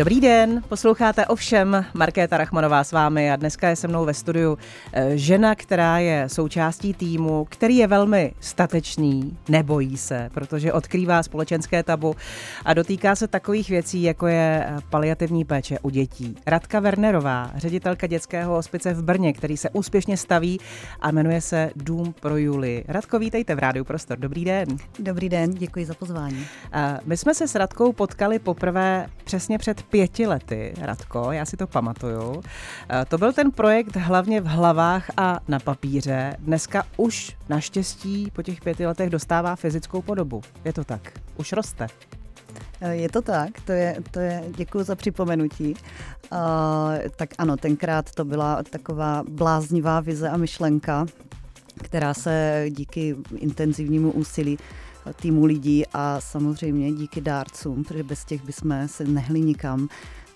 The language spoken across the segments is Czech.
Dobrý den, posloucháte ovšem Markéta Rachmanová s vámi a dneska je se mnou ve studiu eh, žena, která je součástí týmu, který je velmi statečný, nebojí se, protože odkrývá společenské tabu a dotýká se takových věcí, jako je eh, paliativní péče u dětí. Radka Wernerová, ředitelka dětského hospice v Brně, který se úspěšně staví a jmenuje se Dům pro Juli. Radko, vítejte v Rádiu Prostor. Dobrý den. Dobrý den, děkuji za pozvání. Eh, my jsme se s Radkou potkali poprvé přesně před pěti lety, Radko, já si to pamatuju. Eh, to byl ten projekt hlavně v hlavách a na papíře. Dneska už naštěstí po těch pěti letech dostává fyzickou podobu. Je to tak? Už roste. Eh, je to tak, to je, to je děkuji za připomenutí. Uh, tak ano, tenkrát to byla taková bláznivá vize a myšlenka, která se díky intenzivnímu úsilí týmu lidí a samozřejmě díky dárcům, protože bez těch bychom se nehli nikam,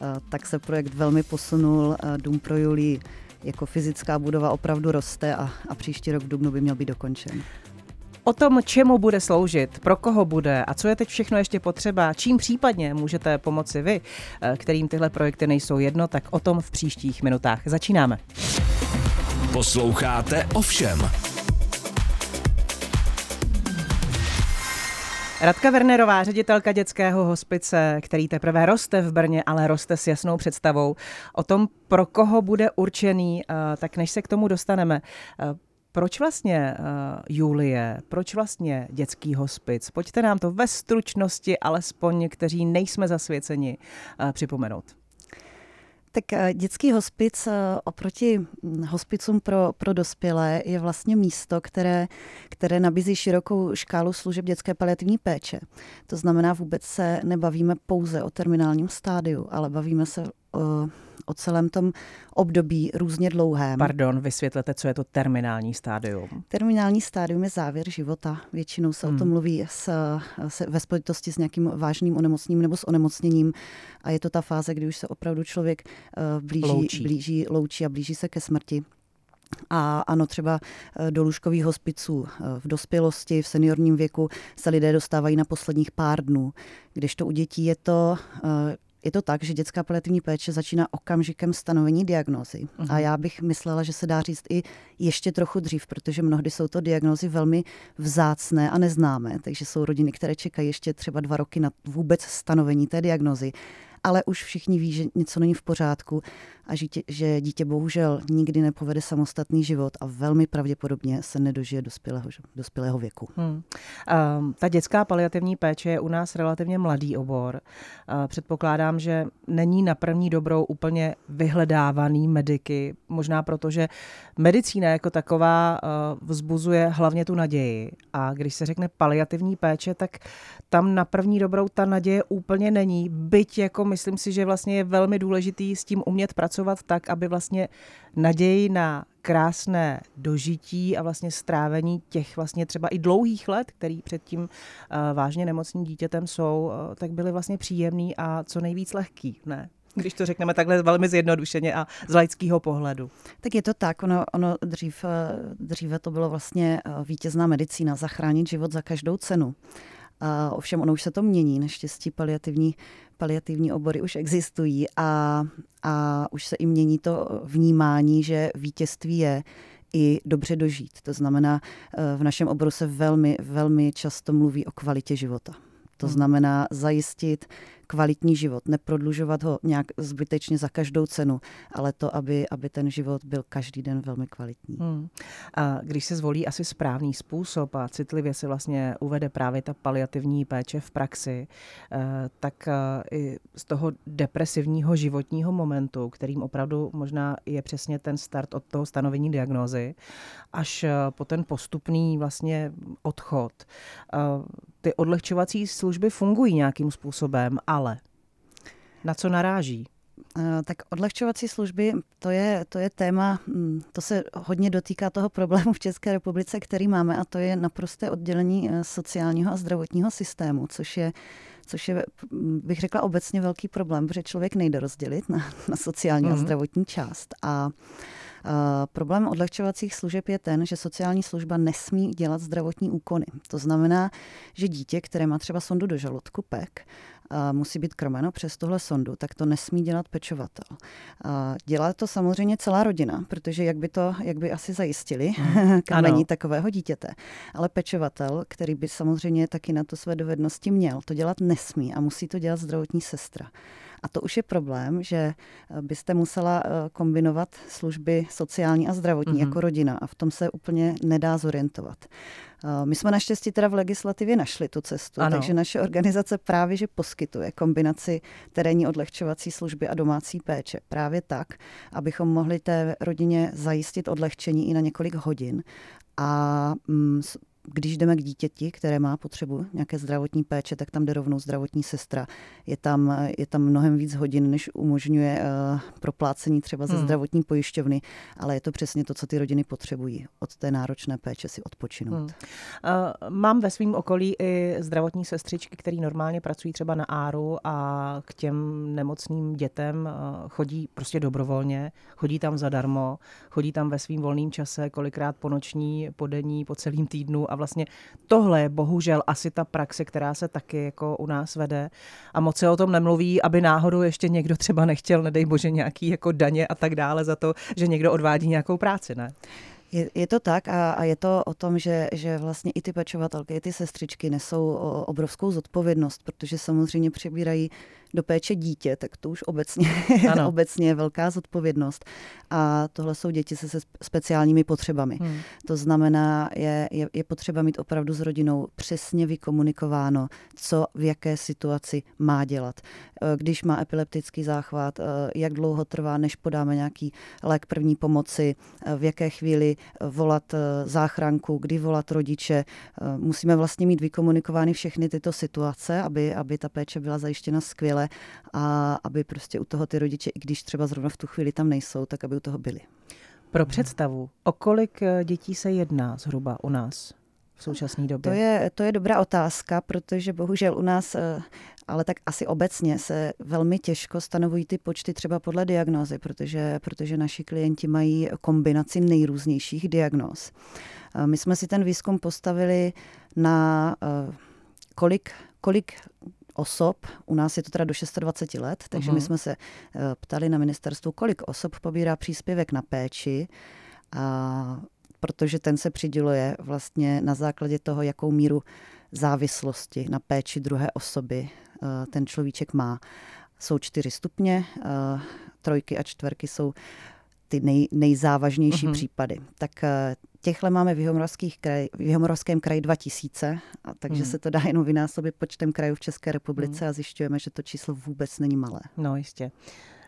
eh, tak se projekt velmi posunul. Eh, Dům pro Julii jako fyzická budova opravdu roste a, a příští rok v Dubnu by měl být dokončen. O tom, čemu bude sloužit, pro koho bude a co je teď všechno ještě potřeba, čím případně můžete pomoci vy, eh, kterým tyhle projekty nejsou jedno, tak o tom v příštích minutách. Začínáme. Posloucháte ovšem. Radka Wernerová, ředitelka dětského hospice, který teprve roste v Brně, ale roste s jasnou představou o tom, pro koho bude určený, eh, tak než se k tomu dostaneme. Eh, proč vlastně uh, Julie, proč vlastně dětský hospic? Pojďte nám to ve stručnosti, alespoň kteří nejsme zasvěceni, uh, připomenout. Tak eh, dětský hospic eh, oproti hm, hospicům pro, pro dospělé je vlastně místo, které, které nabízí širokou škálu služeb dětské paliativní péče. To znamená, vůbec se nebavíme pouze o terminálním stádiu, ale bavíme se o, celém tom období různě dlouhém. Pardon, vysvětlete, co je to terminální stádium. Terminální stádium je závěr života. Většinou se hmm. o tom mluví s, s, ve spojitosti s nějakým vážným onemocněním nebo s onemocněním. A je to ta fáze, kdy už se opravdu člověk uh, blíží, loučí. blíží, loučí a blíží se ke smrti. A ano, třeba eh, do lůžkových hospiců eh, v dospělosti, v seniorním věku se lidé dostávají na posledních pár dnů, kdežto u dětí je to je to tak, že dětská paliativní péče začíná okamžikem stanovení diagnózy. Uh-huh. A mhm. já bych myslela, že se dá říct i ještě trochu dřív, protože mnohdy jsou to diagnózy velmi vzácné a neznámé. Takže jsou rodiny, které čekají ještě třeba dva roky na vůbec stanovení té diagnózy ale už všichni ví, že něco není v pořádku a že, že dítě bohužel nikdy nepovede samostatný život a velmi pravděpodobně se nedožije dospělého, dospělého věku. Hmm. Uh, ta dětská paliativní péče je u nás relativně mladý obor. Uh, předpokládám, že není na první dobrou úplně vyhledávaný mediky, možná proto, že medicína jako taková uh, vzbuzuje hlavně tu naději. A když se řekne paliativní péče, tak tam na první dobrou ta naděje úplně není. Byť jako myslím si, že vlastně je velmi důležitý s tím umět pracovat tak, aby vlastně naději na krásné dožití a vlastně strávení těch vlastně třeba i dlouhých let, který před tím uh, vážně nemocným dítětem jsou, uh, tak byly vlastně příjemný a co nejvíc lehký, ne? když to řekneme takhle velmi zjednodušeně a z laického pohledu. Tak je to tak, ono, ono dřív, eh, dříve to bylo vlastně vítězná medicína, zachránit život za každou cenu. A ovšem ono už se to mění, naštěstí paliativní, paliativní obory už existují a, a už se i mění to vnímání, že vítězství je i dobře dožít. To znamená, eh, v našem oboru se velmi, velmi často mluví o kvalitě života. To hmm. znamená zajistit kvalitní život, neprodlužovat ho nějak zbytečně za každou cenu, ale to, aby, aby ten život byl každý den velmi kvalitní. Hmm. A když se zvolí asi správný způsob a citlivě se vlastně uvede právě ta paliativní péče v praxi, eh, tak eh, i z toho depresivního životního momentu, kterým opravdu možná je přesně ten start od toho stanovení diagnózy, až eh, po ten postupný vlastně odchod, ty odlehčovací služby fungují nějakým způsobem, ale na co naráží? Eh, tak odlehčovací služby, to je, to je téma, hm, to se hodně dotýká toho problému v České republice, který máme, a to je naprosté oddělení eh, sociálního a zdravotního systému, což je což je, hm, bych řekla, obecně velký problém, protože člověk nejde rozdělit na, na sociální hmm. a mhm. zdravotní část. A problém odlehčovacích služeb je ten, že sociální služba nesmí dělat zdravotní úkony. To znamená, že dítě, které má třeba sondu do žaludku, PEK, musí být krmeno přes tuhle sondu, tak to nesmí dělat pečovatel. Dělá to samozřejmě celá rodina, protože jak by to, jak by asi zajistili hmm. krmení takového dítěte. Ale pečovatel, který by samozřejmě taky na to své dovednosti měl, to dělat nesmí a musí to dělat zdravotní sestra. A to už je problém, že eh, byste musela eh, kombinovat služby sociální a zdravotní mm-hmm. jako rodina a v tom se úplně nedá zorientovat. Eh, my jsme naštěstí teda v legislativě našli tu cestu, ano. takže naše organizace právě že poskytuje kombinaci terénní odlehčovací služby a domácí péče. Právě tak, abychom mohli té rodině zajistit odlehčení i na několik hodin a mm, když jdeme k dítěti, které má potřebu nějaké zdravotní péče, tak tam jde rovnou zdravotní sestra. Je tam, je tam mnohem víc hodin, než umožňuje uh, proplácení třeba ze hmm. zdravotní pojišťovny, ale je to přesně to, co ty rodiny potřebují. Od té náročné péče si odpočinout. Hmm. Uh, mám ve svém okolí i zdravotní sestřičky, které normálně pracují třeba na áru a k těm nemocným dětem uh, chodí prostě dobrovolně, chodí tam zadarmo, chodí tam ve svým volném čase, kolikrát po noční, po denní, po celým týdnu a vlastně tohle je bohužel asi ta praxe, která se taky jako u nás vede a moc se o tom nemluví, aby náhodou ještě někdo třeba nechtěl, nedej bože, nějaký jako daně a tak dále za to, že někdo odvádí nějakou práci, ne? Je, je to tak a, a je to o tom, že, že vlastně i ty pečovatelky, i ty sestřičky nesou obrovskou zodpovědnost, protože samozřejmě přebírají do péče dítě, tak to už obecně, obecně je velká zodpovědnost. A tohle jsou děti se, se speciálními potřebami. Hmm. To znamená, je, je, je potřeba mít opravdu s rodinou přesně vykomunikováno, co v jaké situaci má dělat. Eh, když má epileptický záchvat, eh, jak dlouho trvá, než podáme nějaký lék první pomoci, eh, v jaké chvíli volat záchranku, kdy volat rodiče. Musíme vlastně mít vykomunikovány všechny tyto situace, aby, aby ta péče byla zajištěna skvěle a aby prostě u toho ty rodiče, i když třeba zrovna v tu chvíli tam nejsou, tak aby u toho byli. Pro představu, o kolik eh, dětí se jedná zhruba u nás? v současné době? To je, to je dobrá otázka, protože bohužel u nás, eh, ale tak asi obecně se velmi těžko stanovují ty počty třeba podle diagnózy, protože, protože naši klienti mají kombinaci nejrůznějších diagnóz. Eh, my jsme si ten výzkum postavili na kolik, kolik osob, u nás je to teda do 26 let, takže uh-huh. my mhm. jsme se uh, ptali na ministerstvu, kolik osob pobírá příspěvek na péči, a, protože ten se přiděluje vlastně na základě toho, jakou míru závislosti na péči druhé osoby uh, ten človíček má. Jsou čtyři stupně, uh, trojky a čtverky jsou ty nej, nejzávažnější uh-huh. případy. Tak Těchhle máme v, kraj, v Jihomoravském kraji 2000, a takže hmm. se to dá jenom vynásobit počtem krajů v České republice hmm. a zjišťujeme, že to číslo vůbec není malé. No jistě.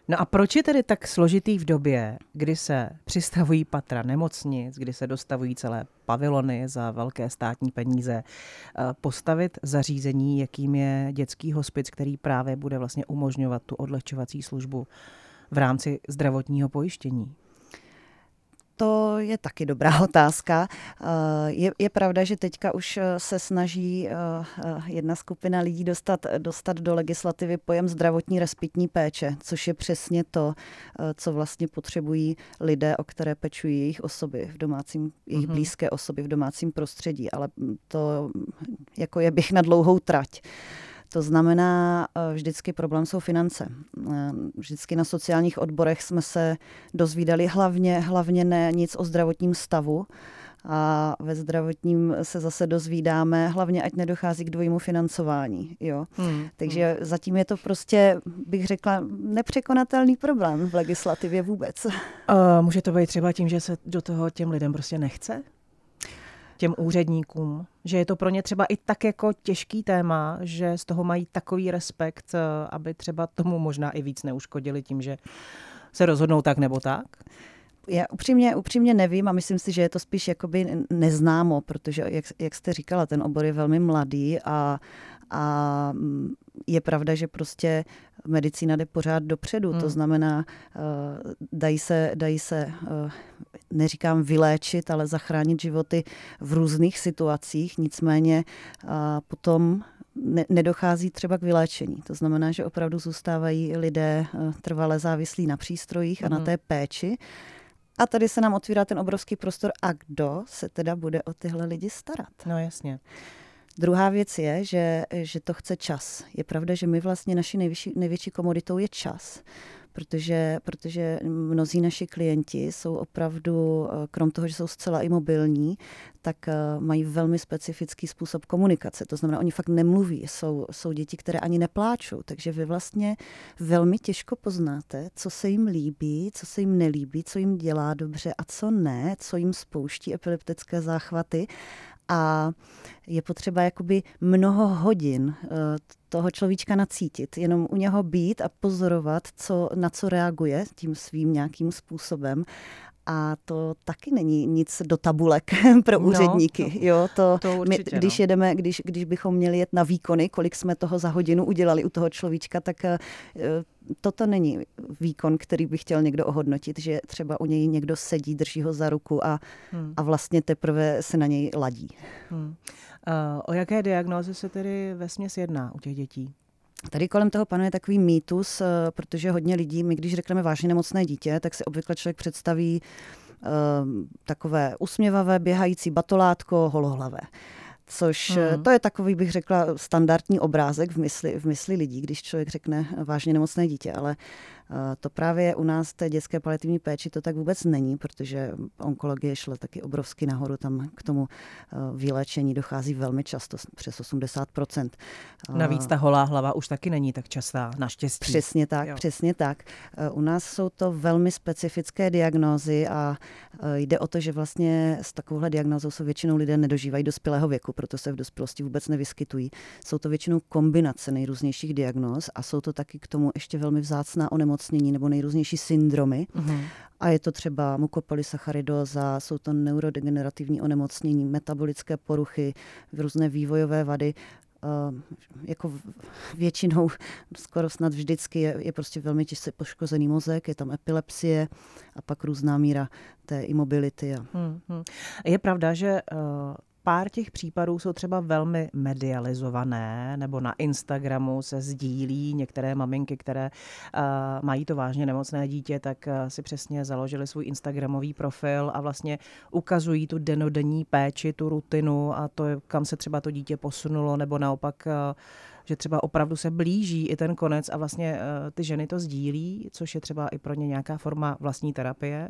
No a proč je tedy tak složitý v době, kdy se přistavují patra nemocnic, kdy se dostavují celé pavilony za velké státní peníze, eh, postavit zařízení, jakým je dětský hospic, který právě bude vlastně umožňovat tu odlehčovací službu v rámci zdravotního pojištění? To je taky dobrá otázka. Eh, je, je pravda, že teďka už eh, se snaží eh, jedna skupina lidí dostat, dostat do legislativy pojem zdravotní respitní péče, což je přesně to, co vlastně potřebují lidé, o které pečují jejich osoby v domácím, jejich mm-hmm. blízké osoby v domácím prostředí. Ale to jako je bych na dlouhou trať. To znamená, eh, vždycky problém jsou finance. Eh, vždycky na sociálních odborech jsme se dozvídali hlavně, hlavně ne nic o zdravotním stavu, a ve zdravotním se zase dozvídáme, hlavně ať nedochází k dvojímu financování. Jo? Hmm. Takže hmm. zatím je to prostě, bych řekla, nepřekonatelný problém v legislativě vůbec. Uh, může to být třeba tím, že se do toho těm lidem prostě nechce? Těm úředníkům, že je to pro ně třeba i tak jako těžký téma, že z toho mají takový respekt, eh, aby třeba tomu možná i víc neuškodili tím, že se rozhodnou tak nebo tak? Já upřímně, upřímně nevím a myslím si, že je to spíš jakoby neznámo, protože, jak, jak jste říkala, ten obor je velmi mladý a, a mm, je pravda, že prostě medicína jde pořád dopředu. Hmm. To znamená, eh, dají se, dají se, eh, neříkám vyléčit, ale zachránit životy v různých situacích. Nicméně potom nedochází třeba k vyléčení. To znamená, že opravdu zůstávají lidé eh, trvale závislí na přístrojích a na hmm. té péči. A tady se nám otvírá ten obrovský prostor. A kdo se teda bude o tyhle lidi starat? No jasně. Druhá věc je, že, že to chce čas. Je pravda, že my vlastně naší největší, největší komoditou je čas protože, protože mnozí naši klienti jsou opravdu, eh, krom toho, že jsou zcela imobilní, tak eh, mají velmi specifický způsob komunikace. To znamená, oni fakt nemluví. Jsou, jsou děti, které ani nepláčou. Takže vy vlastně velmi těžko poznáte, co se jim líbí, co se jim nelíbí, co jim dělá dobře a co ne, co jim spouští epileptické záchvaty a je potřeba jakoby mnoho hodin eh, toho človíčka nacítit, jenom u něho být a pozorovat, co, na co reaguje tím svým nějakým způsobem a to taky není nic do tabulek pro no, úředníky. No, jo, to, to určitě, my, když no. jedeme, když, když bychom měli jet na výkony, kolik jsme toho za hodinu udělali u toho človíčka, tak uh, toto není výkon, který by chtěl někdo ohodnotit, že třeba u něj někdo sedí, drží ho za ruku a, hmm. a vlastně teprve se na něj ladí. Hmm. Uh, o jaké diagnózy se tedy ve jedná u těch dětí? Tady kolem toho panuje takový mýtus, eh, protože hodně lidí, my když řekneme vážně nemocné dítě, tak si obvykle člověk představí um, takové usměvavé, běhající batolátko, holohlavé. Což mm. to je takový, bych řekla, standardní obrázek v mysli, v mysli lidí, když člověk řekne vážně nemocné dítě, ale to právě u nás té dětské paliativní péči to tak vůbec není, protože onkologie šla taky obrovsky nahoru, tam k tomu eh, vyléčení dochází velmi často, přes 80%. Navíc ta holá hlava už taky není tak častá, naštěstí. Přesně tak, jo. přesně tak. Eh, u nás jsou to velmi specifické diagnózy a eh, jde o to, že vlastně s takovouhle diagnózou se většinou lidé nedožívají dospělého věku, proto se v dospělosti vůbec nevyskytují. Jsou to většinou kombinace nejrůznějších diagnóz a jsou to taky k tomu ještě velmi vzácná onemocnění onemocnění nebo nejrůznější syndromy. Uh-huh. A je to třeba mukopolysacharidóza, jsou to neurodegenerativní onemocnění, metabolické poruchy, různé vývojové vady. Uh, jako většinou, skoro snad vždycky je, je prostě velmi těžce poškozený mozek, je tam epilepsie a pak různá míra té imobility. A... Hmm, hmm. Je pravda, že uh pár těch případů jsou třeba velmi medializované, nebo na Instagramu se sdílí některé maminky, které uh, mají to vážně nemocné dítě, tak uh, si přesně založili svůj Instagramový profil a vlastně ukazují tu denodenní péči, tu rutinu a to, kam se třeba to dítě posunulo, nebo naopak uh, že třeba opravdu se blíží i ten konec a vlastně eh, ty ženy to sdílí, což je třeba i pro ně nějaká forma vlastní terapie.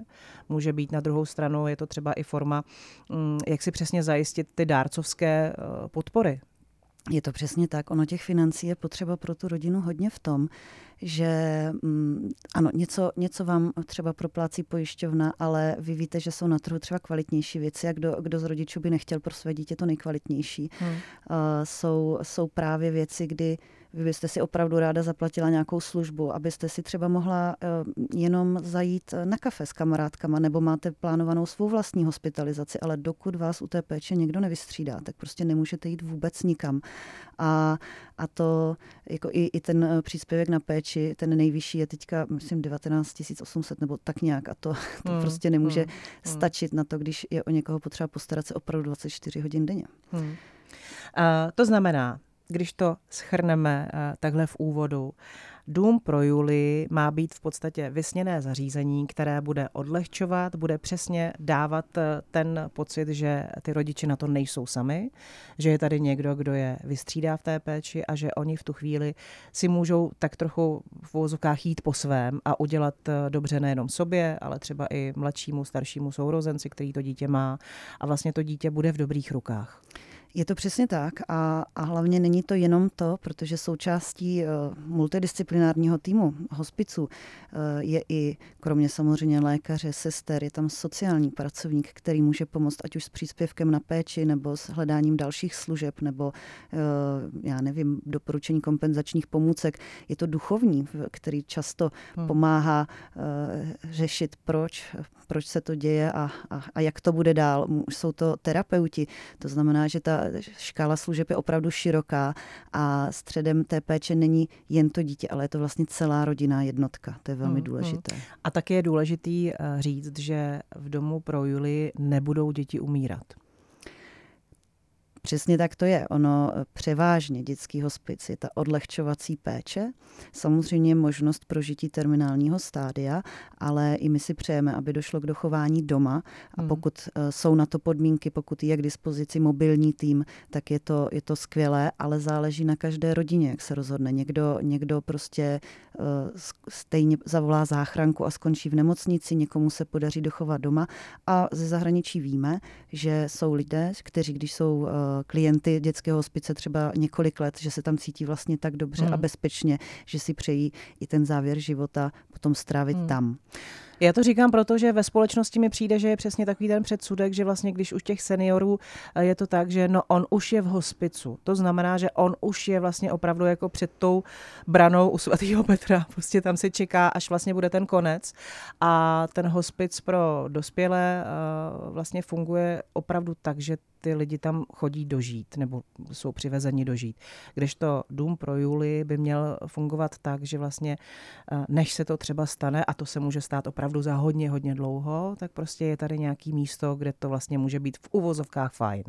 Může být na druhou stranu, je to třeba i forma, mm, jak si přesně zajistit ty dárcovské eh, podpory je to přesně tak. Ono těch financí je potřeba pro tu rodinu hodně v tom, že mm, ano, něco, něco vám třeba proplácí pojišťovna, ale vy víte, že jsou na trhu třeba kvalitnější věci a kdo, kdo z rodičů by nechtěl pro své dítě to nejkvalitnější. Hmm. Uh, jsou, jsou právě věci, kdy vy byste si opravdu ráda zaplatila nějakou službu, abyste si třeba mohla uh, jenom zajít na kafe s kamarádkama, nebo máte plánovanou svou vlastní hospitalizaci, ale dokud vás u té péče někdo nevystřídá, tak prostě nemůžete jít vůbec nikam. A, a to jako i, i ten eh, příspěvek na péči, ten nejvyšší je teďka, myslím, 19 800 nebo tak nějak a to, to hmm, prostě nemůže hmm, hmm, stačit na to, když je o někoho potřeba postarat se opravdu 24 hodin denně. Hmm. Uh, to znamená, když to schrneme uh, takhle v úvodu, Dům pro Juli má být v podstatě vysněné zařízení, které bude odlehčovat, bude přesně dávat eh, ten pocit, že ty rodiče na to nejsou sami, že je tady někdo, kdo je vystřídá v té péči a že oni v tu chvíli si můžou tak trochu v vozovkách jít po svém a udělat eh, dobře nejenom sobě, ale třeba i mladšímu, staršímu sourozenci, který to dítě má a vlastně to dítě bude v dobrých rukách. Je to přesně tak a, a hlavně není to jenom to, protože součástí uh, multidisciplinárního týmu hospicu uh, je i, kromě samozřejmě lékaře, sester, je tam sociální pracovník, který může pomoct ať už s příspěvkem na péči nebo s hledáním dalších služeb nebo, uh, já nevím, doporučení kompenzačních pomůcek. Je to duchovní, který často hmm. pomáhá uh, řešit, proč, proč se to děje a, a, a jak to bude dál. Jsou to terapeuti, to znamená, že ta škála služeb je opravdu široká a středem té péče není jen to dítě, ale je to vlastně celá rodinná jednotka. To je velmi hmm, důležité. Hmm. A taky je důležitý eh, říct, že v domu pro Juli nebudou děti umírat. Přesně tak to je. Ono eh, převážně dětský hospic je ta odlehčovací péče, samozřejmě možnost prožití terminálního stádia, ale i my si přejeme, aby došlo k dochování doma a hmm. pokud hmm. jsou na to podmínky, pokud je k dispozici mobilní tým, tak je to, je to skvělé, ale záleží na každé rodině, jak se rozhodne. Někdo, někdo prostě uh, stejně zavolá záchranku a skončí v nemocnici, někomu se podaří dochovat doma a ze zahraničí víme, že jsou lidé, kteří, když jsou klienty dětského hospice třeba několik let, že se tam cítí vlastně tak dobře hmm. a bezpečně, že si přejí i ten závěr života potom strávit hmm. tam. Já to říkám proto, že ve společnosti mi přijde, že je přesně takový ten předsudek, že vlastně když už těch seniorů eh, je to tak, že no on už je v hospicu. To znamená, že on už je vlastně opravdu jako před tou branou u svatého Petra. Prostě tam se čeká, až vlastně bude ten konec. A ten hospic pro dospělé eh, vlastně funguje opravdu tak, že ty lidi tam chodí dožít nebo jsou přivezeni dožít. Kdežto dům pro Juli by měl fungovat tak, že vlastně eh, než se to třeba stane, a to se může stát opravdu za hodně, hodně dlouho, tak prostě je tady nějaký místo, kde to vlastně může být v uvozovkách fajn.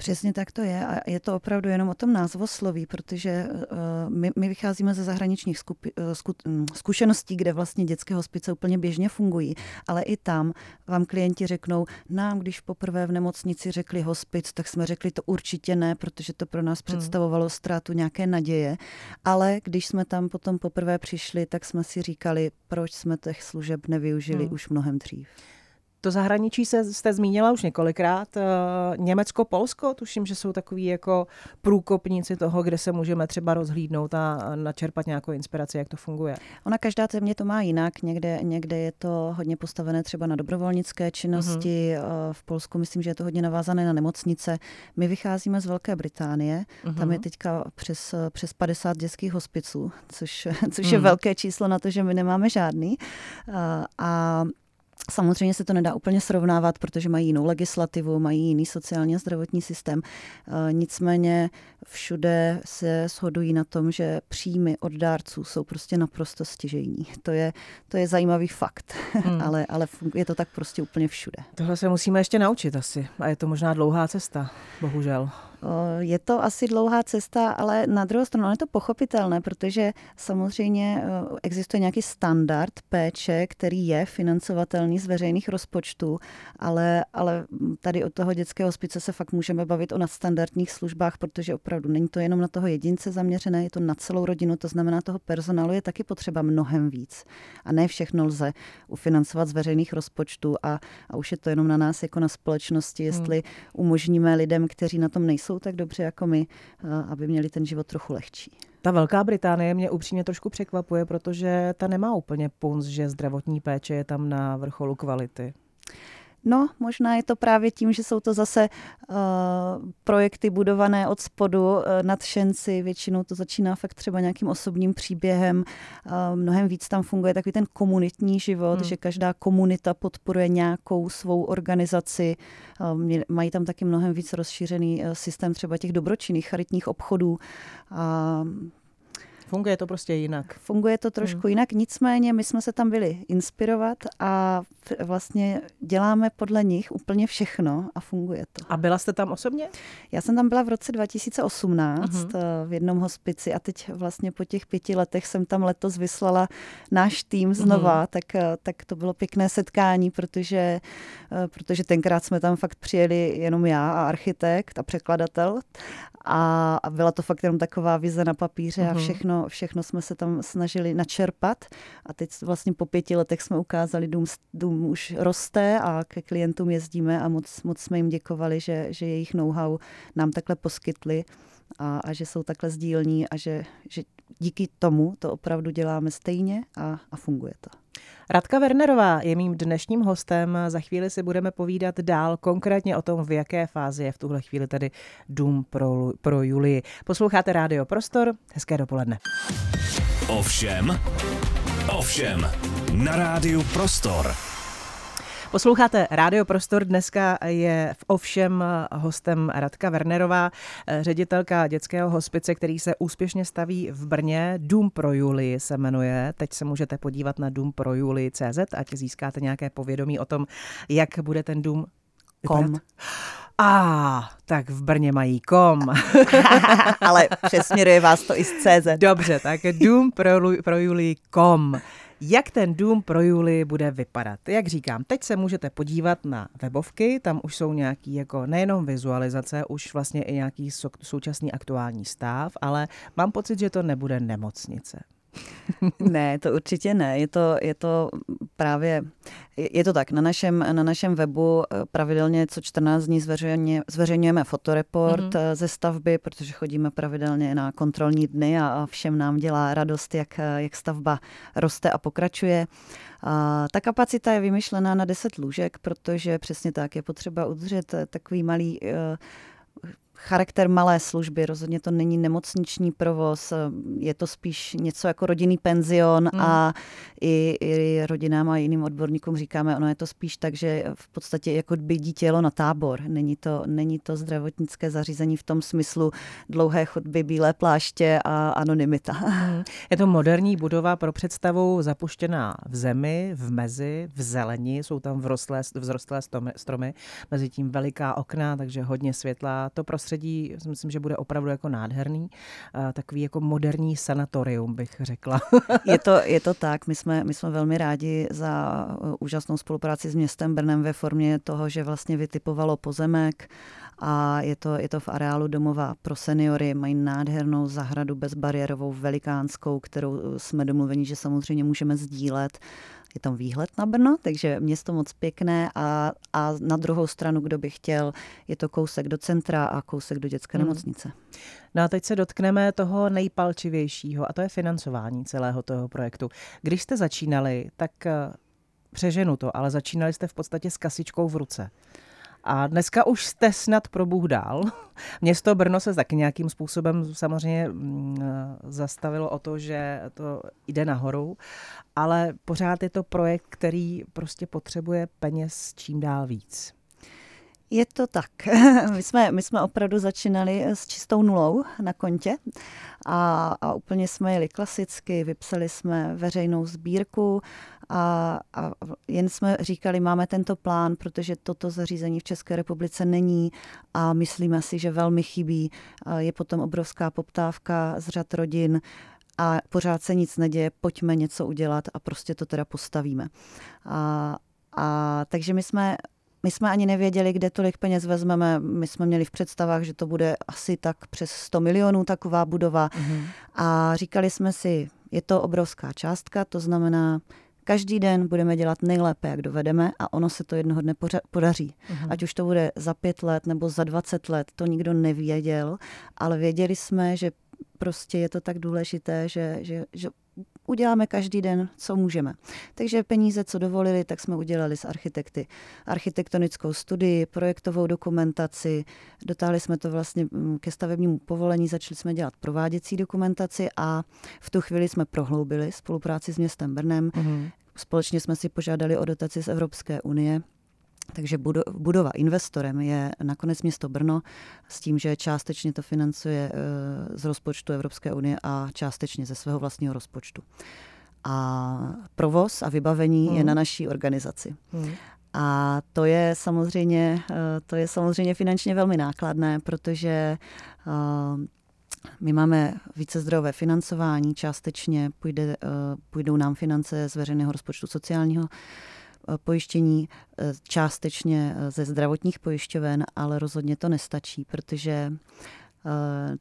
Přesně tak to je a je to opravdu jenom o tom názvosloví, protože uh, my, my vycházíme ze zahraničních skupi, zku, um, zkušeností, kde vlastně dětské hospice úplně běžně fungují, ale i tam vám klienti řeknou, nám když poprvé v nemocnici řekli hospic, tak jsme řekli to určitě ne, protože to pro nás hmm. představovalo ztrátu nějaké naděje, ale když jsme tam potom poprvé přišli, tak jsme si říkali, proč jsme těch služeb nevyužili hmm. už mnohem dřív. To zahraničí se, jste zmínila už několikrát. Eh, Německo, Polsko, tuším, že jsou takový jako průkopníci toho, kde se můžeme třeba rozhlídnout a načerpat nějakou inspiraci, jak to funguje. Ona každá země to má jinak. Někde, někde je to hodně postavené třeba na dobrovolnické činnosti. Uh-huh. V Polsku myslím, že je to hodně navázané na nemocnice. My vycházíme z Velké Británie. Uh-huh. Tam je teďka přes, přes 50 dětských hospiců, což, což uh-huh. je velké číslo na to, že my nemáme žádný. A Samozřejmě se to nedá úplně srovnávat, protože mají jinou legislativu, mají jiný sociálně zdravotní systém. E, nicméně všude se shodují na tom, že příjmy od dárců jsou prostě naprosto stěžejní. To je, to je zajímavý fakt, hmm. ale, ale je to tak prostě úplně všude. Tohle se musíme ještě naučit asi a je to možná dlouhá cesta, bohužel. Je to asi dlouhá cesta, ale na druhou stranu je to pochopitelné, protože samozřejmě existuje nějaký standard péče, který je financovatelný z veřejných rozpočtů, ale, ale tady od toho dětského hospice se fakt můžeme bavit o nadstandardních službách, protože opravdu není to jenom na toho jedince zaměřené, je to na celou rodinu, to znamená, toho personálu je taky potřeba mnohem víc. A ne všechno lze ufinancovat z veřejných rozpočtů a, a už je to jenom na nás jako na společnosti, jestli hmm. umožníme lidem, kteří na tom nejsou, jsou tak dobře jako my, aby měli ten život trochu lehčí. Ta Velká Británie mě upřímně trošku překvapuje, protože ta nemá úplně punc, že zdravotní péče je tam na vrcholu kvality. No, možná je to právě tím, že jsou to zase uh, projekty budované od spodu, uh, nadšenci, většinou to začíná fakt třeba nějakým osobním příběhem, uh, mnohem víc tam funguje takový ten komunitní život, hmm. že každá komunita podporuje nějakou svou organizaci, uh, mají tam taky mnohem víc rozšířený uh, systém třeba těch dobročinných charitních obchodů. Uh, Funguje to prostě jinak. Funguje to trošku hmm. jinak, nicméně my jsme se tam byli inspirovat a vlastně děláme podle nich úplně všechno a funguje to. A byla jste tam osobně? Já jsem tam byla v roce 2018 hmm. v jednom hospici a teď vlastně po těch pěti letech jsem tam letos vyslala náš tým znova, hmm. tak, eh, tak to bylo pěkné setkání, protože, eh, protože tenkrát jsme tam fakt přijeli jenom já a architekt a překladatel a, a byla to fakt jenom taková vize na papíře a mhm. Všechno, jsme se tam snažili načerpat. A teď vlastně po pěti letech jsme ukázali, dům, dům už roste a ke klientům jezdíme a moc, moc jsme jim děkovali, že, že jejich know-how nám takhle poskytli a, a že jsou takhle sdílní a že, že díky tomu to opravdu děláme stejně a, a funguje to. Radka Wernerová je mým dnešním hostem. Za chvíli si budeme povídat dál konkrétně o tom, v jaké fázi je v tuhle chvíli tedy Dům pro, pro Julii. Posloucháte Rádio Prostor. Hezké dopoledne. Ovšem, ovšem, na Rádiu Prostor. Posloucháte Rádio Prostor. Dneska je v ovšem hostem Radka Wernerová, ředitelka dětského hospice, který se úspěšně staví v Brně. Dům pro Julii se jmenuje. Teď se můžete podívat na dům pro Julii.cz, ať získáte nějaké povědomí o tom, jak bude ten dům Kom. A, ah, tak v Brně mají kom. Ale přesměruje vás to i z CZ. Dobře, tak dům pro, pro Julii kom. Jak ten dům pro Julii bude vypadat? Jak říkám, teď se můžete podívat na webovky, tam už jsou nějaký jako nejenom vizualizace, už vlastně i nějaký současný aktuální stav, ale mám pocit, že to nebude nemocnice. ne, to určitě ne. Je to, je to právě, je to tak, na našem, na našem webu eh, pravidelně co 14 dní zveřejně, zveřejňujeme fotoreport mm-hmm. ze stavby, protože chodíme pravidelně na kontrolní dny a, a všem nám dělá radost, jak, eh, jak stavba roste a pokračuje. A ta kapacita je vymyšlená na 10 lůžek, protože přesně tak je potřeba udržet takový malý charakter malé služby, rozhodně to není nemocniční provoz, je to spíš něco jako rodinný penzion hmm. a i, i rodinám a jiným odborníkům říkáme, ono je to spíš tak, že v podstatě jako by dítě jelo na tábor. Není to, není to zdravotnické zařízení v tom smyslu dlouhé chodby, bílé pláště a anonymita. Hmm. Je to moderní budova pro představu zapuštěná v zemi, v mezi, v zelení, jsou tam vzrostlé, vzrostlé stromy, stromy, mezi tím veliká okna, takže hodně světla. To prostředí prostředí, myslím, že bude opravdu jako nádherný. Takový jako moderní sanatorium, bych řekla. je, to, je to tak. My jsme, my jsme velmi rádi za uh, úžasnou spolupráci s městem Brnem ve formě toho, že vlastně vytipovalo pozemek a je to, je to v areálu domova pro seniory. Mají nádhernou zahradu bezbariérovou, velikánskou, kterou jsme domluveni, že samozřejmě můžeme sdílet je tam výhled na Brno, takže město moc pěkné a, a na druhou stranu, kdo by chtěl, je to kousek do centra a kousek do dětské hmm. nemocnice. No a teď se dotkneme toho nejpalčivějšího a to je financování celého toho projektu. Když jste začínali, tak eh, přeženu to, ale začínali jste v podstatě s kasičkou v ruce. A dneska už jste snad pro Bůh dál. Město Brno se taky nějakým způsobem samozřejmě mm, zastavilo o to, že to jde nahoru, ale pořád je to projekt, který prostě potřebuje peněz čím dál víc. Je to tak. My jsme, my jsme opravdu začínali s čistou nulou na kontě a, a úplně jsme jeli klasicky, vypsali jsme veřejnou sbírku a, a jen jsme říkali, máme tento plán, protože toto zařízení v České republice není a myslíme si, že velmi chybí. Je potom obrovská poptávka z řad rodin a pořád se nic neděje, pojďme něco udělat a prostě to teda postavíme. A, a takže my jsme my jsme ani nevěděli, kde tolik peněz vezmeme. My jsme měli v představách, že to bude asi tak přes 100 milionů taková budova. Mm-hmm. A říkali jsme si, je to obrovská částka, to znamená, každý den budeme dělat nejlépe, jak dovedeme a ono se to jednoho dne podaří. Mm-hmm. Ať už to bude za pět let nebo za dvacet let, to nikdo nevěděl, ale věděli jsme, že prostě je to tak důležité, že, že, že uděláme každý den, co můžeme. Takže peníze, co dovolili, tak jsme udělali s architekty. Architektonickou studii, projektovou dokumentaci, dotáhli jsme to vlastně mm, ke stavebnímu povolení, začali jsme dělat prováděcí dokumentaci a v tu chvíli jsme prohloubili spolupráci s městem Brnem. Mm-hmm. Společně jsme si požádali o dotaci z Evropské unie takže budova investorem je nakonec město Brno s tím, že částečně to financuje eh, z rozpočtu Evropské unie a částečně ze svého vlastního rozpočtu. A provoz a vybavení hmm. je na naší organizaci. Hmm. A to je samozřejmě, eh, to je samozřejmě finančně velmi nákladné, protože eh, my máme více zdrojové financování, částečně půjde, půjdou nám finance z veřejného rozpočtu sociálního pojištění eh, částečně eh, ze zdravotních pojišťoven, ale rozhodně to nestačí, protože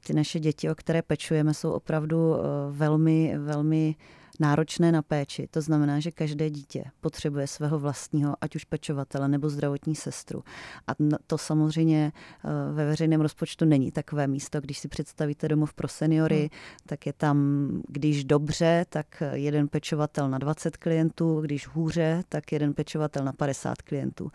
ty naše děti, o které pečujeme, jsou opravdu velmi, velmi náročné na péči. To znamená, že každé dítě potřebuje svého vlastního, ať už pečovatele nebo zdravotní sestru. A to samozřejmě eh, ve veřejném rozpočtu není takové místo. Když si představíte domov pro seniory, hmm. tak je tam, když dobře, tak jeden pečovatel na 20 klientů, když hůře, tak jeden pečovatel na 50 klientů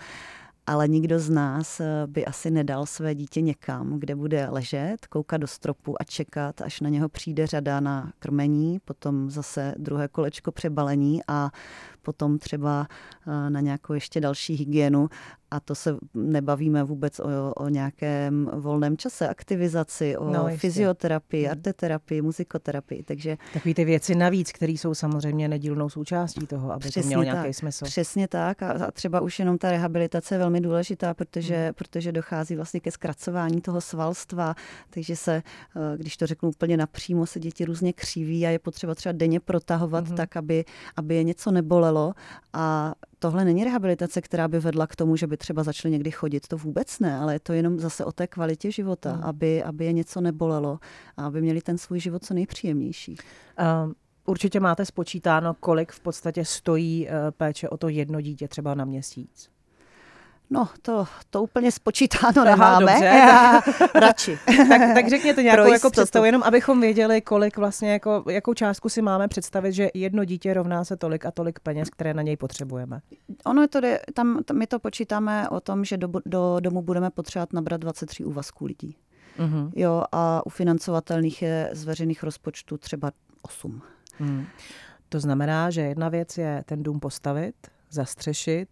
ale nikdo z nás eh, by asi nedal své dítě někam, kde bude ležet, koukat do stropu a čekat, až na něho přijde řada na krmení, potom zase druhé kolečko přebalení a potom třeba na nějakou ještě další hygienu a to se nebavíme vůbec o, o nějakém volném čase, aktivizaci, o no, fyzioterapii, hmm. arteterapii, muzikoterapii. Takže... Takový ty věci navíc, které jsou samozřejmě nedílnou součástí toho, aby Přesně to mělo nějaký tak. smysl. Přesně tak a, a třeba už jenom ta rehabilitace je velmi důležitá, protože, hmm. protože dochází vlastně ke zkracování toho svalstva, takže se, eh, když to řeknu úplně napřímo, se děti různě kříví a je potřeba třeba denně protahovat hmm. tak, aby, aby je něco nebolelo a tohle není rehabilitace, která by vedla k tomu, že by třeba začali někdy chodit. To vůbec ne, ale je to jenom zase o té kvalitě života, hmm. aby, aby je něco nebolelo a aby měli ten svůj život co nejpříjemnější. Um. Určitě máte spočítáno, kolik v podstatě stojí eh, péče o to jedno dítě třeba na měsíc. No, to, to úplně spočítáno nemáme. Aha, dobře. Radši. tak, tak řekněte nějakou jako představu, jenom abychom věděli, kolik vlastně, jako, jakou částku si máme představit, že jedno dítě rovná se tolik a tolik peněz, které na něj potřebujeme. Ono je to, tam, tam my to počítáme o tom, že do, do domu budeme potřebovat nabrat 23 úvazků lidí. Uh-huh. Jo, a ufinancovatelných je z veřejných rozpočtů třeba 8. Uh-huh. To znamená, že jedna věc je ten dům postavit, zastřešit,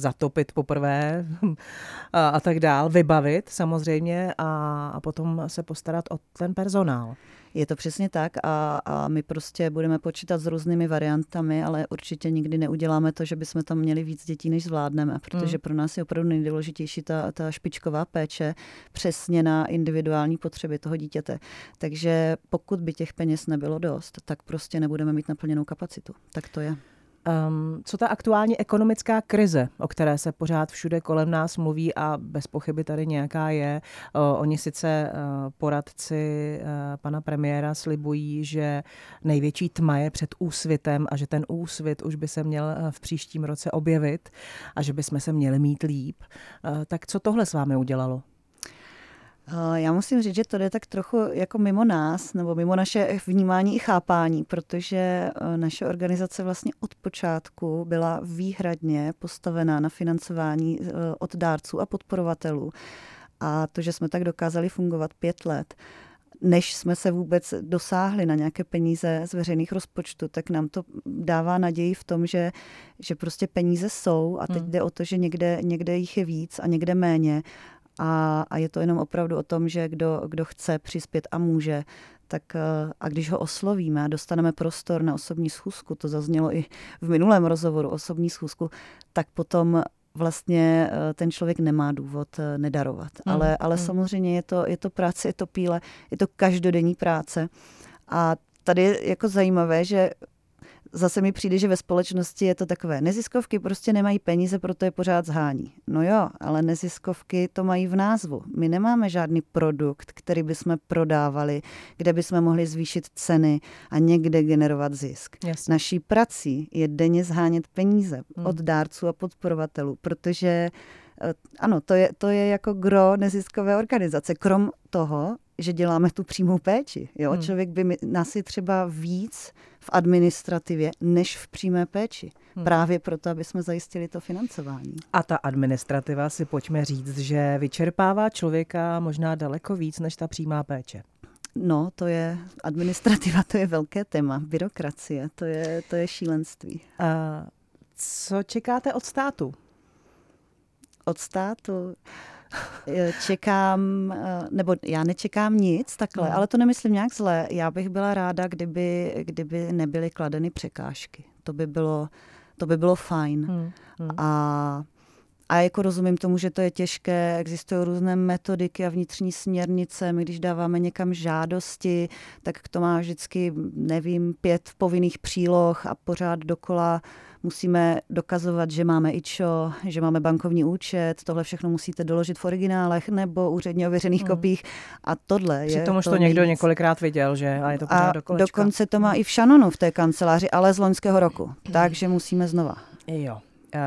zatopit poprvé a, a tak dál, vybavit samozřejmě a, a potom se postarat o ten personál. Je to přesně tak a, a my prostě budeme počítat s různými variantami, ale určitě nikdy neuděláme to, že bychom tam měli víc dětí, než zvládneme, protože mm. pro nás je opravdu nejdůležitější ta, ta špičková péče přesně na individuální potřeby toho dítěte. Takže pokud by těch peněz nebylo dost, tak prostě nebudeme mít naplněnou kapacitu. Tak to je. Um, co ta aktuální ekonomická krize, o které se pořád všude kolem nás mluví a bez pochyby tady nějaká je. Uh, oni sice uh, poradci uh, pana premiéra slibují, že největší tma je před úsvitem a že ten úsvit už by se měl v příštím roce objevit a že bychom se měli mít líp. Uh, tak co tohle s vámi udělalo? Eh, já musím říct, že to jde tak trochu jako mimo nás, nebo mimo naše vnímání i chápání, protože eh, naše organizace vlastně od počátku byla výhradně postavená na financování eh, od dárců a podporovatelů. A to, že jsme tak dokázali fungovat pět let, než jsme se vůbec dosáhli na nějaké peníze z veřejných rozpočtů, tak nám to dává naději v tom, že, že prostě peníze jsou a teď hmm. jde o to, že někde, někde jich je víc a někde méně a, a je to jenom opravdu o tom, že kdo, kdo chce přispět a může, tak eh, a když ho oslovíme a dostaneme prostor na osobní schůzku, to zaznělo i v minulém rozhovoru osobní schůzku, tak potom vlastně eh, ten člověk nemá důvod eh, nedarovat. Mm. Ale, ale mm. samozřejmě je to, je to práce, je to píle, je to každodenní práce. A tady je jako zajímavé, že zase mi přijde, že ve společnosti je to takové. Neziskovky prostě nemají peníze, proto je pořád zhání. No jo, ale neziskovky to mají v názvu. My nemáme žádný produkt, který bychom prodávali, kde bychom mohli zvýšit ceny a někde generovat zisk. Jasně. Naší prací je denně zhánět peníze hmm. od dárců a podporovatelů, protože eh, ano, to je, to je jako gro neziskové organizace. Krom toho, že děláme tu přímou péči. Jo? Hmm. Člověk by nás je třeba víc v administrativě než v přímé péči. Hmm. Právě proto, aby jsme zajistili to financování. A ta administrativa si pojďme říct, že vyčerpává člověka možná daleko víc než ta přímá péče. No, to je administrativa, to je velké téma. Byrokracie, to je, to je šílenství. A co čekáte od státu? Od státu? čekám, eh, nebo já nečekám nic takhle, hmm. ale to nemyslím nějak zle. Já bych byla ráda, kdyby, kdyby nebyly kladeny překážky. To by bylo, to by bylo fajn. Hmm. Hmm. A a jako rozumím tomu, že to je těžké, existují různé metodiky a vnitřní směrnice. My, když dáváme někam žádosti, tak to má vždycky, nevím, pět povinných příloh a pořád dokola musíme dokazovat, že máme IČO, že máme bankovní účet, tohle všechno musíte doložit v originálech nebo úředně ověřených hmm. kopích a tohle je Přitom už to, to někdo nic. několikrát viděl, že? A je to pořád a dokonce to má i v Šanonu v té kanceláři, ale z loňského roku. Hmm. Takže musíme znova. Jo. Uh...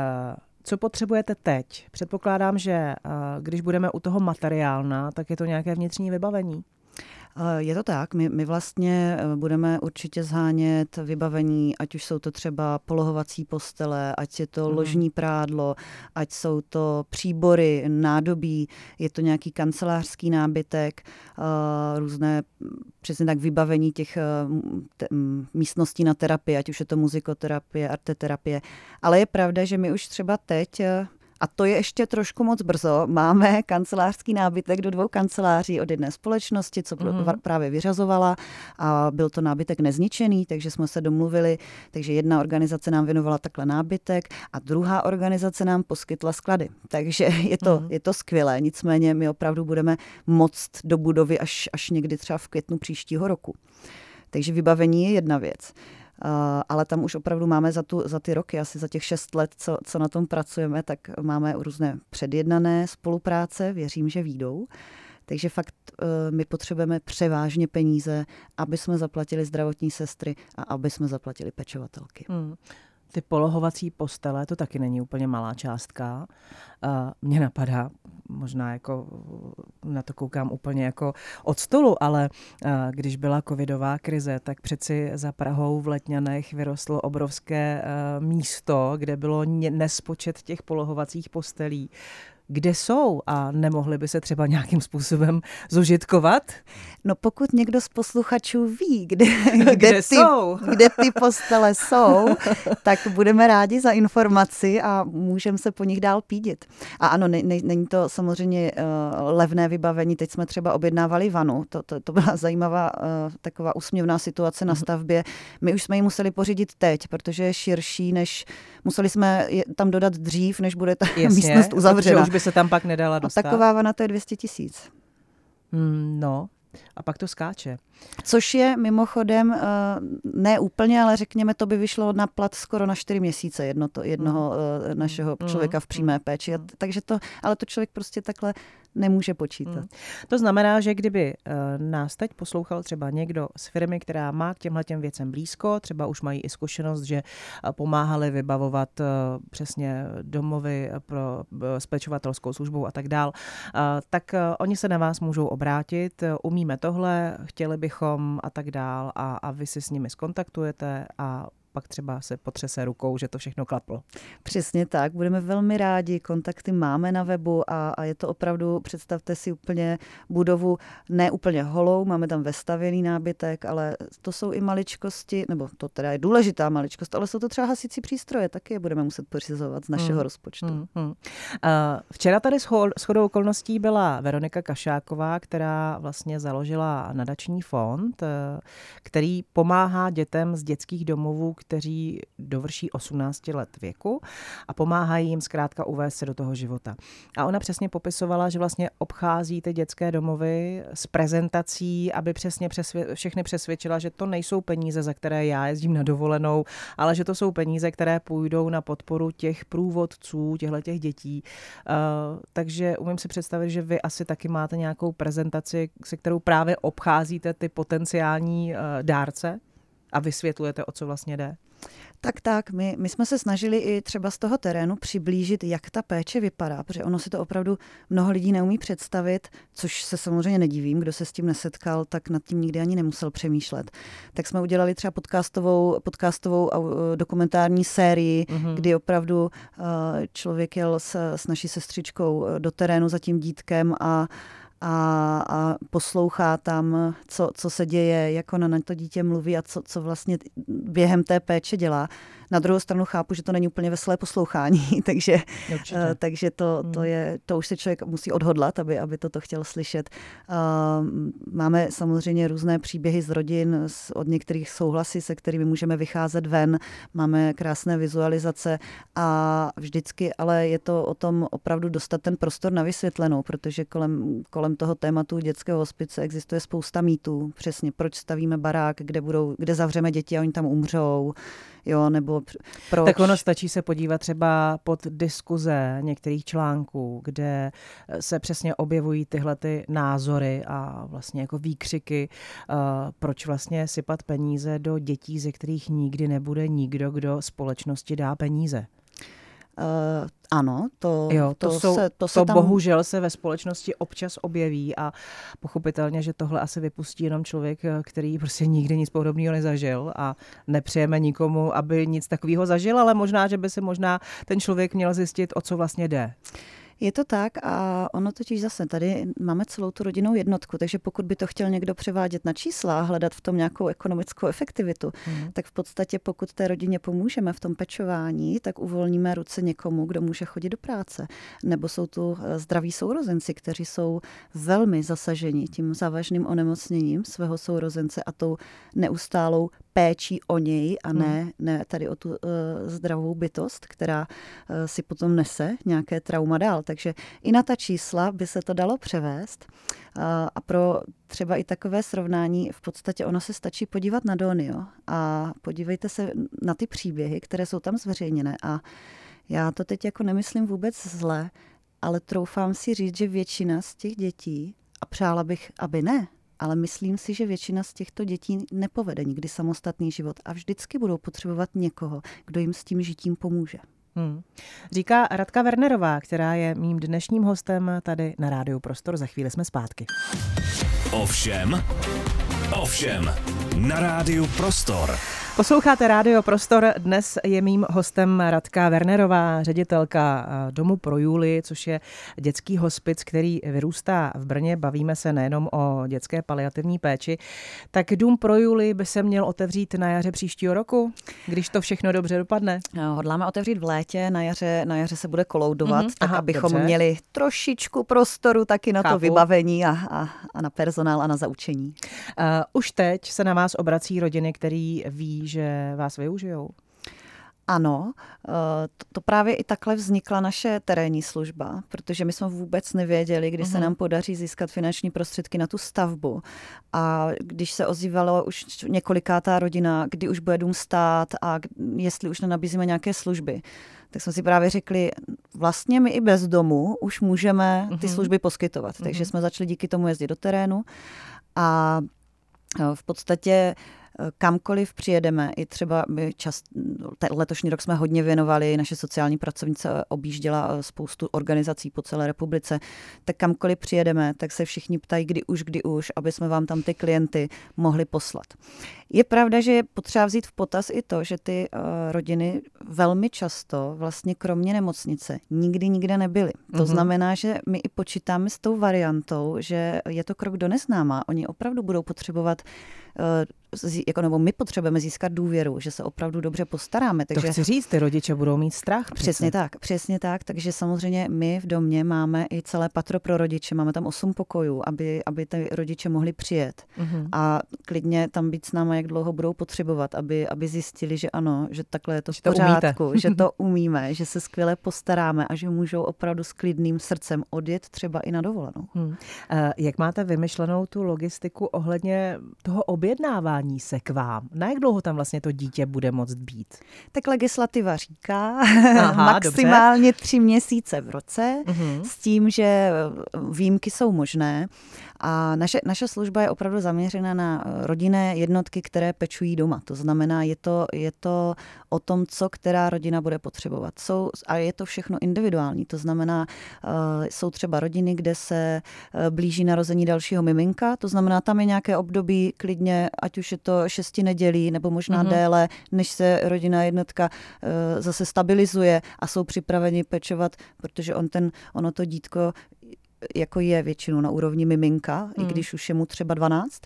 Co potřebujete teď? Předpokládám, že uh, když budeme u toho materiálna, tak je to nějaké vnitřní vybavení. Je to tak, my, my vlastně budeme určitě zhánět vybavení, ať už jsou to třeba polohovací postele, ať je to mm. ložní prádlo, ať jsou to příbory, nádobí, je to nějaký kancelářský nábytek, různé přesně tak vybavení těch te, místností na terapii, ať už je to muzikoterapie, arteterapie. Ale je pravda, že my už třeba teď a to je ještě trošku moc brzo. Máme kancelářský nábytek do dvou kanceláří od jedné společnosti, co mm-hmm. právě vyřazovala a byl to nábytek nezničený, takže jsme se domluvili, takže jedna organizace nám věnovala takhle nábytek a druhá organizace nám poskytla sklady. Takže je to, mm-hmm. je to skvělé, nicméně my opravdu budeme moct do budovy až, až někdy třeba v květnu příštího roku. Takže vybavení je jedna věc. Eh, ale tam už opravdu máme za, tu, za ty roky, asi za těch šest let, co, co na tom pracujeme, tak máme různé předjednané spolupráce, věřím, že výjdou. Takže fakt uh, my potřebujeme převážně peníze, aby jsme zaplatili zdravotní sestry a aby jsme zaplatili pečovatelky. Hmm. Ty polohovací postele, to taky není úplně malá částka. Mně napadá, možná jako na to koukám úplně jako od stolu, ale když byla covidová krize, tak přeci za Prahou v Letňanech vyrostlo obrovské místo, kde bylo nespočet těch polohovacích postelí kde jsou a nemohli by se třeba nějakým způsobem zužitkovat? No pokud někdo z posluchačů ví, kde, kde, kde, ty, jsou? kde ty postele jsou, tak budeme rádi za informaci a můžeme se po nich dál pídit. A ano, ne, ne, není to samozřejmě uh, levné vybavení. Teď jsme třeba objednávali vanu. To, to, to byla zajímavá uh, taková úsměvná situace na mhm. stavbě. My už jsme ji museli pořídit teď, protože je širší, než museli jsme tam dodat dřív, než bude ta Jasně, místnost uzavřena. už by se tam pak nedala dostat. A taková vana to je 200 tisíc. Hmm, no, a pak to skáče. Což je mimochodem uh, ne úplně, ale řekněme, to by vyšlo na plat skoro na čtyři měsíce jedno to, jednoho uh, našeho mm. člověka v přímé péči. Mm. Takže to, ale to člověk prostě takhle nemůže počítat. Hmm. To znamená, že kdyby uh, nás teď poslouchal třeba někdo z firmy, která má k těmhle těm věcem blízko, třeba už mají i zkušenost, že uh, pomáhali vybavovat uh, přesně domovy pro spečovatelskou službu a tak dál, tak oni se na vás můžou obrátit, umíme tohle, chtěli bychom a tak dál a, a vy si s nimi skontaktujete a pak třeba se potřese rukou, že to všechno klaplo. Přesně tak, budeme velmi rádi, kontakty máme na webu a, a je to opravdu, představte si úplně budovu ne úplně holou, máme tam vestavěný nábytek, ale to jsou i maličkosti, nebo to teda je důležitá maličkost, ale jsou to třeba hasicí přístroje, taky je budeme muset pořizovat z našeho hmm. rozpočtu. Hmm, hmm. Uh, včera tady s shodou okolností byla Veronika Kašáková, která vlastně založila nadační fond, uh, který pomáhá dětem z dětských domovů, kteří dovrší 18 let věku a pomáhají jim zkrátka uvést se do toho života. A ona přesně popisovala, že vlastně obchází ty dětské domovy s prezentací, aby přesně přesvě- všechny přesvědčila, že to nejsou peníze, za které já jezdím na dovolenou, ale že to jsou peníze, které půjdou na podporu těch průvodců, těchto těch dětí. Uh, takže umím si představit, že vy asi taky máte nějakou prezentaci, se kterou právě obcházíte ty potenciální uh, dárce a vysvětlujete, o co vlastně jde? Tak tak, my, my jsme se snažili i třeba z toho terénu přiblížit, jak ta péče vypadá, protože ono si to opravdu mnoho lidí neumí představit, což se samozřejmě nedivím, kdo se s tím nesetkal, tak nad tím nikdy ani nemusel přemýšlet. Tak jsme udělali třeba podcastovou, podcastovou dokumentární sérii, mm-hmm. kdy opravdu uh, člověk jel s, s naší sestřičkou do terénu za tím dítkem a a, a poslouchá tam, co, co se děje, jak ona na to dítě mluví a co, co vlastně během té péče dělá. Na druhou stranu chápu, že to není úplně veselé poslouchání, takže, uh, takže to, to, hmm. je, to už se člověk musí odhodlat, aby, aby toto chtěl slyšet. Uh, máme samozřejmě různé příběhy z rodin, z, od některých souhlasy, se kterými můžeme vycházet ven. Máme krásné vizualizace a vždycky, ale je to o tom opravdu dostat ten prostor na vysvětlenou, protože kolem, kolem toho tématu dětského hospice existuje spousta mýtů. Přesně, proč stavíme barák, kde, budou, kde zavřeme děti a oni tam umřou jo, nebo proč. Tak ono stačí se podívat třeba pod diskuze některých článků, kde eh, se přesně objevují tyhle ty názory a vlastně jako výkřiky, uh, proč vlastně sypat peníze do dětí, ze kterých nikdy nebude nikdo, kdo společnosti dá peníze. Uh, ano, to, jo, to, to, jsou, se, to, se to tam... bohužel se ve společnosti občas objeví a pochopitelně, že tohle asi vypustí jenom člověk, který prostě nikdy nic podobného nezažil a nepřejeme nikomu, aby nic takového zažil, ale možná, že by se možná ten člověk měl zjistit, o co vlastně jde. Je to tak a ono totiž zase tady máme celou tu rodinnou jednotku, takže pokud by to chtěl někdo převádět na čísla a hledat v tom nějakou ekonomickou efektivitu, hmm. tak v podstatě pokud té rodině pomůžeme v tom pečování, tak uvolníme ruce někomu, kdo může chodit do práce. Nebo jsou tu eh, zdraví sourozenci, kteří jsou velmi zasaženi tím závažným onemocněním svého sourozence a tou neustálou péčí o něj a ne, hmm. ne tady o tu uh, zdravou bytost, která uh, si potom nese nějaké trauma dál. Takže i na ta čísla by se to dalo převést. A pro třeba i takové srovnání, v podstatě ono se stačí podívat na Donio a podívejte se na ty příběhy, které jsou tam zveřejněné. A já to teď jako nemyslím vůbec zle, ale troufám si říct, že většina z těch dětí, a přála bych, aby ne, ale myslím si, že většina z těchto dětí nepovede nikdy samostatný život a vždycky budou potřebovat někoho, kdo jim s tím žitím pomůže. Hmm. Říká Radka Wernerová, která je mým dnešním hostem tady na Rádiu Prostor. Za chvíli jsme zpátky. Ovšem, ovšem, na Rádiu Prostor. Posloucháte Rádio Prostor. Dnes je mým hostem Radka Wernerová, ředitelka eh, Domu pro Juli, což je dětský hospic, který vyrůstá v Brně. Bavíme se nejenom o dětské paliativní péči. Tak Dům pro Juli by se měl otevřít na jaře příštího roku, když to všechno dobře dopadne. No, hodláme otevřít v létě, na jaře, na jaře se bude koloudovat, mm-hmm, tak aha, abychom dobře. měli trošičku prostoru taky na Chápu. to vybavení a, a, a na personál a na zaučení. Uh, už teď se na vás obrací rodiny, který ví, že vás využijou? Ano, eh, to právě i takhle vznikla naše terénní služba, protože my jsme vůbec nevěděli, kdy se mhm. nám podaří získat finanční prostředky na tu stavbu. A když se ozývalo už několikátá rodina, kdy už bude dům stát a jestli už nenabízíme nějaké služby, tak jsme si právě řekli, vlastně my i bez domu už můžeme ty mhm. služby poskytovat. Takže mhm. jsme začali díky tomu jezdit do terénu a eh, v podstatě kamkoliv přijedeme, i třeba my čas, letošní rok jsme hodně věnovali, naše sociální pracovnice objížděla eh, spoustu organizací po celé republice, tak kamkoliv přijedeme, tak se všichni ptají, kdy už, kdy už, aby jsme vám tam ty klienty mohli poslat. Je pravda, že je potřeba vzít v potaz i to, že ty rodiny velmi často vlastně kromě nemocnice nikdy nikde nebyly. To mm-hmm. znamená, že my i počítáme s tou variantou, že je to krok do neznáma. Oni opravdu budou potřebovat jako nebo my potřebujeme získat důvěru, že se opravdu dobře postaráme. Takže, to chci říct, ty rodiče budou mít strach. Přesně přece. tak, přesně tak. Takže samozřejmě my v domě máme i celé patro pro rodiče, máme tam osm pokojů, aby, aby ty rodiče mohli přijet mm-hmm. a klidně tam být s námi, jak dlouho budou potřebovat, aby, aby zjistili, že ano, že takhle je to že v pořádku, to že to umíme, že se skvěle postaráme a že můžou opravdu s klidným srdcem odjet třeba i na dovolenou. Hmm. Jak máte vymyšlenou tu logistiku ohledně toho objednávání se k vám? Na jak dlouho tam vlastně to dítě bude moct být? Tak legislativa říká Aha, maximálně dobře. tři měsíce v roce, uh-huh. s tím, že výjimky jsou možné. A naše, naše služba je opravdu zaměřena na eh, rodinné jednotky, které pečují doma. To znamená, je to, je to o tom, co která rodina bude potřebovat. Jsou, a je to všechno individuální. To znamená, uh, jsou třeba rodiny, kde se uh, blíží narození dalšího miminka. To znamená, tam je nějaké období klidně, ať už je to šesti nedělí nebo možná mm-hmm. déle, než se rodina jednotka zase stabilizuje a jsou připraveni pečovat, protože on ten, ono to dítko jako je většinou na úrovni miminka, hmm. i když už je mu třeba 12.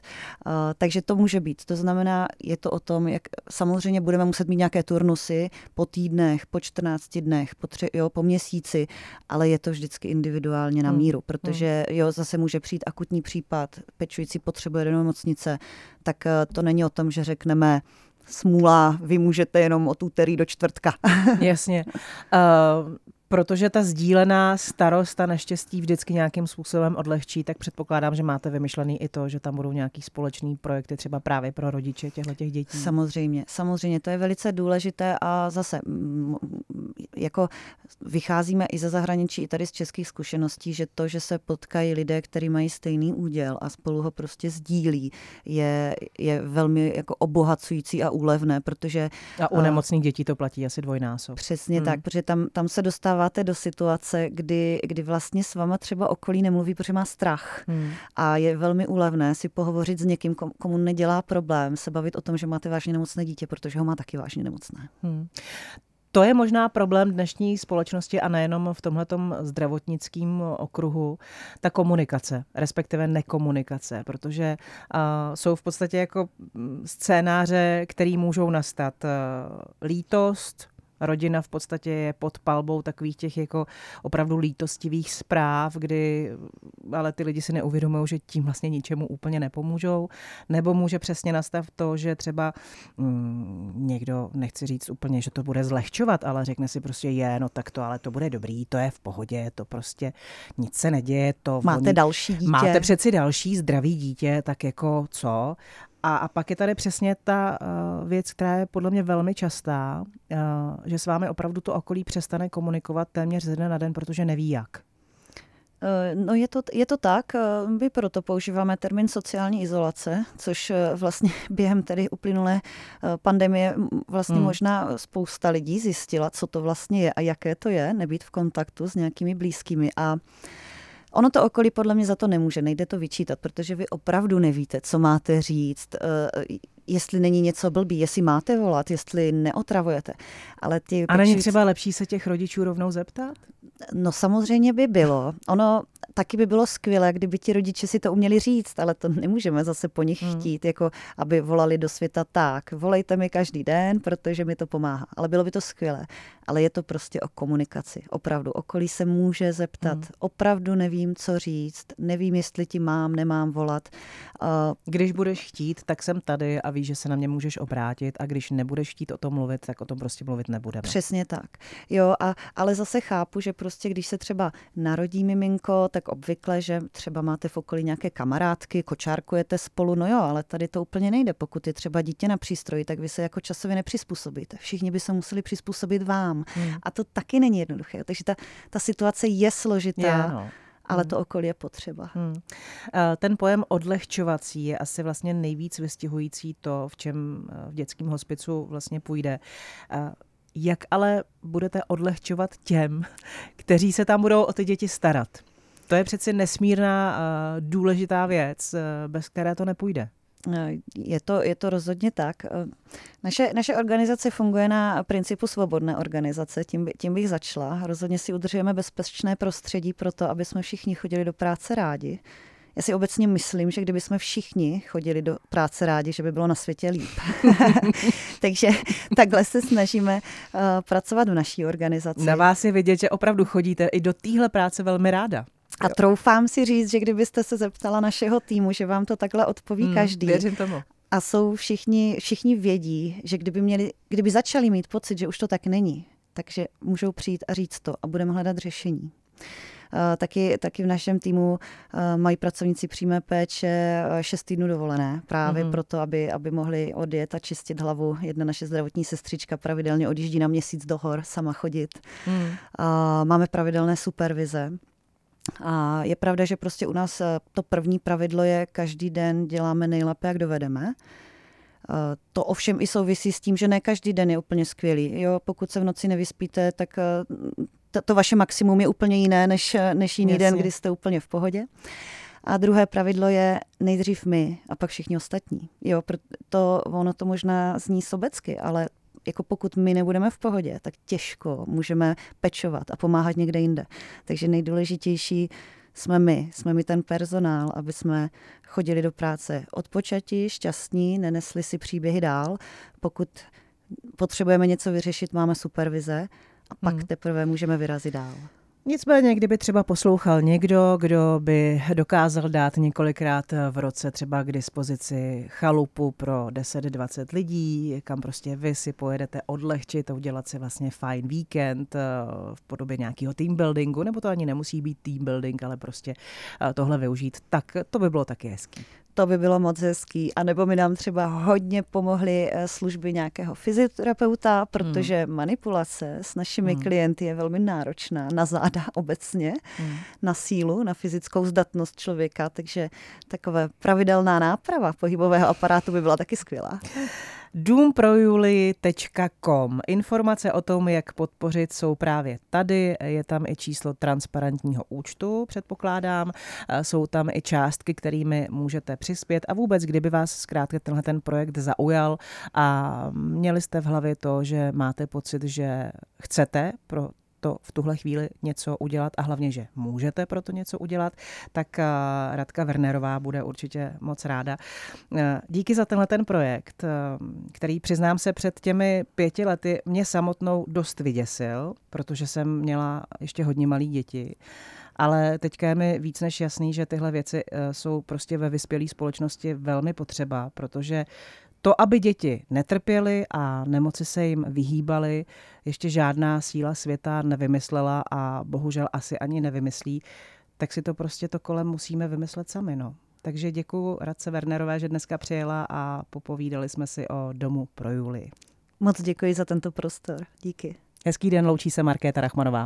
Uh, takže to může být. To znamená, je to o tom, jak samozřejmě budeme muset mít nějaké turnusy po týdnech, po 14 dnech, po, tři, jo, po měsíci, ale je to vždycky individuálně na hmm. míru, protože hmm. jo, zase může přijít akutní případ, pečující potřebuje do nemocnice, tak uh, to není o tom, že řekneme, smůla, vy můžete jenom od úterý do čtvrtka. Jasně. Uh, Protože ta sdílená starost a neštěstí vždycky nějakým způsobem odlehčí, tak předpokládám, že máte vymyšlený i to, že tam budou nějaký společný projekty třeba právě pro rodiče těchto těch dětí. Samozřejmě, samozřejmě, to je velice důležité a zase jako vycházíme i ze zahraničí, i tady z českých zkušeností, že to, že se potkají lidé, kteří mají stejný úděl a spolu ho prostě sdílí, je, je velmi jako obohacující a úlevné, protože... A u nemocných dětí to platí asi dvojnásob. Přesně hmm. tak, protože tam, tam se dostává dostáváte do situace, kdy, kdy vlastně s váma třeba okolí nemluví, protože má strach. Hmm. A je velmi úlevné si pohovořit s někým, komu nedělá problém, se bavit o tom, že máte vážně nemocné dítě, protože ho má taky vážně nemocné. Hmm. To je možná problém dnešní společnosti a nejenom v tomhletom zdravotnickém okruhu, ta komunikace, respektive nekomunikace, protože uh, jsou v podstatě jako scénáře, které můžou nastat. Uh, lítost, rodina v podstatě je pod palbou takových těch jako opravdu lítostivých zpráv, kdy ale ty lidi si neuvědomují, že tím vlastně ničemu úplně nepomůžou, nebo může přesně nastat to, že třeba mm, někdo, nechci říct úplně, že to bude zlehčovat, ale řekne si prostě je, no tak to, ale to bude dobrý, to je v pohodě, to prostě nic se neděje, to Máte oni, další dítě. Máte přeci další zdravý dítě, tak jako co? A, a pak je tady přesně ta uh, věc, která je podle mě velmi častá, uh, že s vámi opravdu to okolí přestane komunikovat téměř ze dne na den, protože neví jak. Eh, no je to, je to tak, my proto používáme termín sociální izolace, což vlastně během tedy uplynulé pandemie vlastně hmm. možná spousta lidí zjistila, co to vlastně je a jaké to je nebýt v kontaktu s nějakými blízkými. A Ono to okolí podle mě za to nemůže, nejde to vyčítat, protože vy opravdu nevíte, co máte říct, eh, jestli není něco blbý, jestli máte volat, jestli neotravujete. Ale ty A není třeba lepší se těch rodičů rovnou zeptat? No samozřejmě by bylo. Ono taky by bylo skvělé, kdyby ti rodiče si to uměli říct, ale to nemůžeme zase po nich hmm. chtít, jako aby volali do světa tak, volejte mi každý den, protože mi to pomáhá. Ale bylo by to skvělé. Ale je to prostě o komunikaci. Opravdu. Okolí se může zeptat. Hmm. Opravdu nevím, co říct. Nevím, jestli ti mám, nemám volat. Uh, když budeš chtít, tak jsem tady a víš, že se na mě můžeš obrátit a když nebudeš chtít o tom mluvit, tak o tom prostě mluvit nebudeme. Přesně tak. Jo, a, ale zase chápu, že prostě když se třeba narodí miminko, tak obvykle, že třeba máte v okolí nějaké kamarádky, kočárkujete spolu, no jo, ale tady to úplně nejde. Pokud je třeba dítě na přístroji, tak vy se jako časově nepřizpůsobíte. Všichni by se museli přizpůsobit vám. Hmm. A to taky není jednoduché. Takže ta, ta situace je složitá. Je, no ale hmm. to okolí je potřeba. Hmm. Ten pojem odlehčovací je asi vlastně nejvíc vystihující to, v čem v dětském hospicu vlastně půjde. Jak ale budete odlehčovat těm, kteří se tam budou o ty děti starat? To je přeci nesmírná důležitá věc, bez které to nepůjde. Je to, je to rozhodně tak. Naše, naše organizace funguje na principu svobodné organizace, tím, tím bych začala. Rozhodně si udržujeme bezpečné prostředí pro to, aby jsme všichni chodili do práce rádi. Já si obecně myslím, že kdyby jsme všichni chodili do práce rádi, že by bylo na světě líp. Takže takhle se snažíme uh, pracovat v naší organizaci. Na vás je vidět, že opravdu chodíte i do téhle práce velmi ráda. A troufám si říct, že kdybyste se zeptala našeho týmu, že vám to takhle odpoví hmm, každý. Věřím tomu. A jsou všichni, všichni vědí, že kdyby, měli, kdyby začali mít pocit, že už to tak není, takže můžou přijít a říct to a budeme hledat řešení. Taky, taky v našem týmu mají pracovníci přímé péče šest týdnů dovolené, právě mm-hmm. proto, aby, aby mohli odjet a čistit hlavu. Jedna naše zdravotní sestřička pravidelně odjíždí na měsíc do hor, sama chodit. Mm. Máme pravidelné supervize. A je pravda, že prostě u nás to první pravidlo je, každý den děláme nejlépe, jak dovedeme. To ovšem i souvisí s tím, že ne každý den je úplně skvělý. Jo, pokud se v noci nevyspíte, tak to, to vaše maximum je úplně jiné než, než jiný Jasně. den, kdy jste úplně v pohodě. A druhé pravidlo je nejdřív my a pak všichni ostatní. Jo, to, ono to možná zní sobecky, ale jako pokud my nebudeme v pohodě, tak těžko můžeme pečovat a pomáhat někde jinde. Takže nejdůležitější jsme my, jsme my ten personál, aby jsme chodili do práce odpočatí, šťastní, nenesli si příběhy dál. Pokud potřebujeme něco vyřešit, máme supervize a pak hmm. teprve můžeme vyrazit dál. Nicméně, kdyby třeba poslouchal někdo, kdo by dokázal dát několikrát v roce třeba k dispozici chalupu pro 10-20 lidí, kam prostě vy si pojedete odlehčit a udělat si vlastně fajn víkend eh, v podobě nějakého team buildingu, nebo to ani nemusí být team building, ale prostě eh, tohle využít, tak to by bylo taky hezký to by bylo moc hezký. A nebo mi nám třeba hodně pomohly eh, služby nějakého fyzioterapeuta, protože hmm. manipulace s našimi hmm. klienty je velmi náročná na záda obecně, hmm. na sílu, na fyzickou zdatnost člověka, takže takové pravidelná náprava pohybového aparátu by byla taky skvělá. důmprojulii.com. Informace o tom, jak podpořit, jsou právě tady. Je tam i číslo transparentního účtu, předpokládám. Jsou tam i částky, kterými můžete přispět. A vůbec, kdyby vás zkrátka tenhle ten projekt zaujal a měli jste v hlavě to, že máte pocit, že chcete pro to v tuhle chvíli něco udělat a hlavně, že můžete pro to něco udělat, tak eh, Radka Wernerová bude určitě moc ráda. Eh, díky za tenhle ten projekt, eh, který přiznám se před těmi pěti lety mě samotnou dost vyděsil, protože jsem měla ještě hodně malý děti. Ale teďka je mi víc než jasný, že tyhle věci jsou prostě ve vyspělé společnosti velmi potřeba, protože to, aby děti netrpěly a nemoci se jim vyhýbaly, ještě žádná síla světa nevymyslela a bohužel asi ani nevymyslí, tak si to prostě to kolem musíme vymyslet sami. No. Takže děkuji Radce Wernerové, že dneska přijela a popovídali jsme si o domu pro Julii. Moc děkuji za tento prostor. Díky. Hezký den, loučí se Markéta Rachmanová.